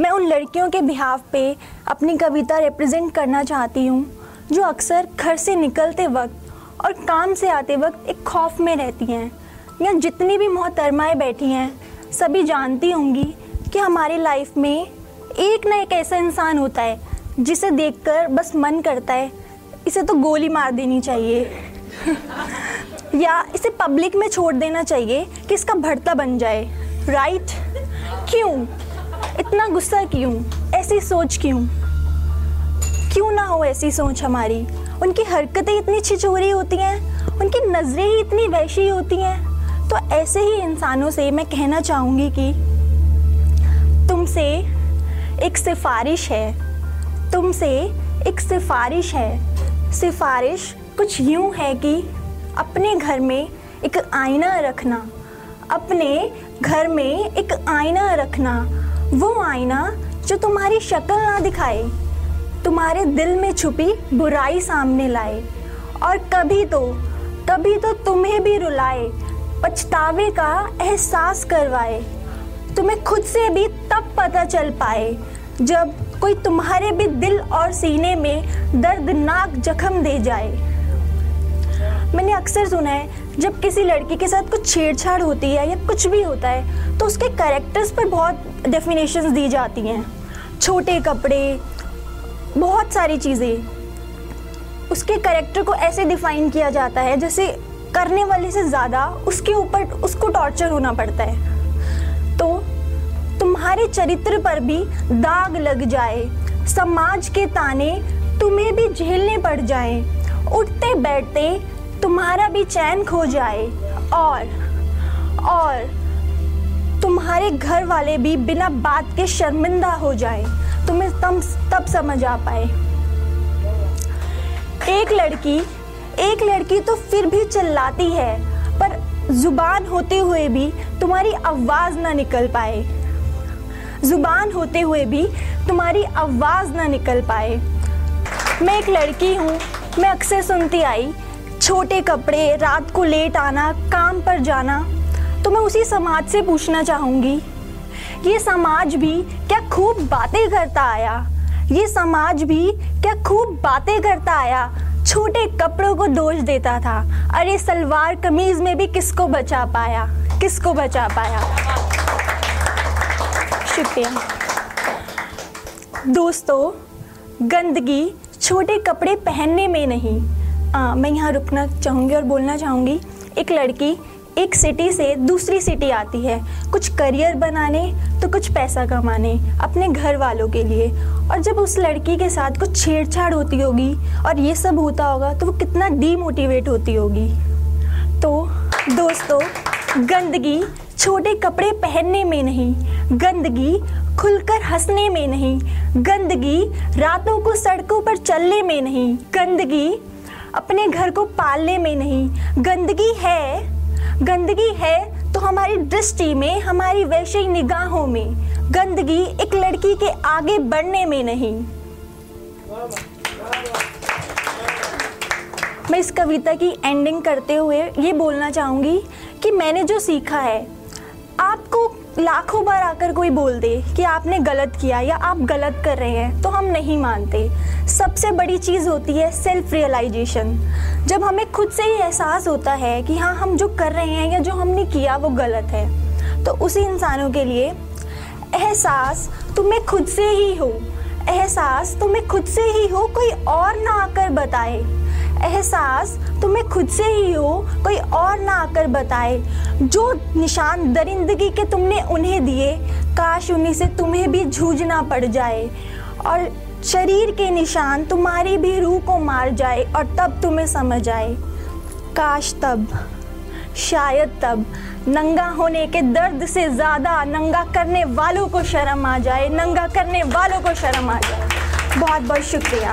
मैं उन लड़कियों के बिहाव पे अपनी कविता रिप्रेजेंट करना चाहती हूँ, जो अक्सर घर से निकलते वक्त और काम से आते वक्त एक खौफ में रहती हैं, या जितनी भी मोहतरमाएँ बैठी हैं, सभी जानती होंगी कि हमारी लाइफ में एक ना एक ऐसा इंसान होता है, जिसे देखकर बस मन करता है, इसे तो गोली मार देनी चाहिए। या इसे पब्लिक में छोड़ देना चाहिए कि इसका भरता बन जाए। राइट क्यों? इतना गुस्सा क्यों? ऐसी सोच क्यों? क्यों ना हो ऐसी सोच हमारी? उनकी हरकतें इतनी छिचोरी होती हैं, उनकी नज़रें ही इतनी वैशी होती हैं। तो ऐसे ही इंसानों से मैं कहना चाहूँगी कि तुमसे एक सिफारिश है। तुमसे एक सिफारिश है। सिफारिश कुछ यूँ है कि अपने घर में एक आईना रखना, अपने घर में एक आईना रखना वो आईना जो तुम्हारी शक्ल ना दिखाए, तुम्हारे दिल में छुपी बुराई सामने लाए। और कभी तो कभी तो तुम्हें भी रुलाए, पछतावे का एहसास करवाए। तुम्हें खुद से भी तब पता चल पाए, जब कोई तुम्हारे भी दिल और सीने में दर्दनाक जख्म दे जाए। मैंने अक्सर सुना है जब किसी लड़की के साथ कुछ छेड़छाड़ होती है या कुछ भी होता है तो उसके करेक्टर्स पर बहुत डेफिनेशंस दी जाती हैं। छोटे कपड़े, बहुत सारी चीज़ें। उसके करेक्टर को ऐसे डिफाइन किया जाता है, जैसे करने वाले से ज़्यादा उसके ऊपर, उसको टॉर्चर होना पड़ता है। तो तुम्हारे चरित्र पर भी दाग लग जाए, समाज के ताने तुम्हें भी झेलने पड़ जाए। उठते बैठते तुम्हारा भी चैन खो जाए और और तुम्हारे घर वाले भी बिना बात के शर्मिंदा हो जाए, तुम्हें तब तब समझ आ पाए। एक लड़की एक लड़की तो फिर भी चिल्लाती है, पर ज़ुबान होते हुए भी तुम्हारी आवाज़ ना निकल पाए। ज़ुबान होते हुए भी तुम्हारी आवाज़ ना निकल पाए। मैं एक लड़की हूँ, मैं अक्सर सुनती आई छोटे कपड़े, रात को लेट आना, काम पर जाना तो मैं उसी समाज से पूछना चाहूँगी। ये समाज भी क्या खूब बातें करता आया? ये समाज भी क्या खूब बातें करता आया? छोटे कपड़ों को दोष देता था। अरे, सलवार कमीज में भी किसको बचा पाया? किसको बचा पाया? शुक्रिया। दोस्तों, गंदगी छोटे कपड़े पहनने में नहीं आ, मैं यहाँ रुकना चाहूँगी और बोलना चाहूँगी एक लड़की एक सिटी से दूसरी सिटी आती है। कुछ करियर बनाने तो कुछ पैसा कमाने अपने घर वालों के लिए। और जब उस लड़की के साथ कुछ छेड़छाड़ होती होगी और ये सब होता होगा तो वो कितना डीमोटिवेट होती होगी। तो दोस्तों गंदगी छोटे कपड़े पहनने में नहीं गंदगी खुलकर हंसने में नहीं गंदगी रातों को सड़कों पर चलने में नहीं गंदगी अपने घर को पालने में नहीं। गंदगी है। गंदगी है तो हमारी दृष्टि में, हमारी वैश्विक निगाहों में, गंदगी एक लड़की के आगे बढ़ने में नहीं। मैं इस कविता की एंडिंग करते हुए ये बोलना चाहूँगी कि मैंने जो सीखा है, आपको लाखों बार आकर कोई बोल दे कि आपने गलत किया या आप गलत कर रहे हैं तो हम नहीं मानते। सबसे बड़ी चीज़ होती है सेल्फ रियलाइजेशन जब हमें खुद से ही एहसास होता है कि हाँ हम जो कर रहे हैं या जो हमने किया, वो गलत है तो उसी इंसानों के लिए एहसास, तुम्हें खुद से ही हो। एहसास, तुम्हें खुद से ही हो, कोई और ना आकर बताए। एहसास, तुम्हें खुद से ही हो, कोई और ना आकर बताए। जो निशान दरिंदगी के तुमने उन्हें दिए, काश उन्हीं से तुम्हें भी जूझना पड़ जाए। और शरीर के निशान तुम्हारी भी रूह को मार जाए और तब तुम्हें समझ आए। काश तब, शायद तब, नंगा होने के दर्द से ज़्यादा नंगा करने वालों को शर्म आ जाए, नंगा करने वालों को शर्म आ जाए। बहुत बहुत शुक्रिया।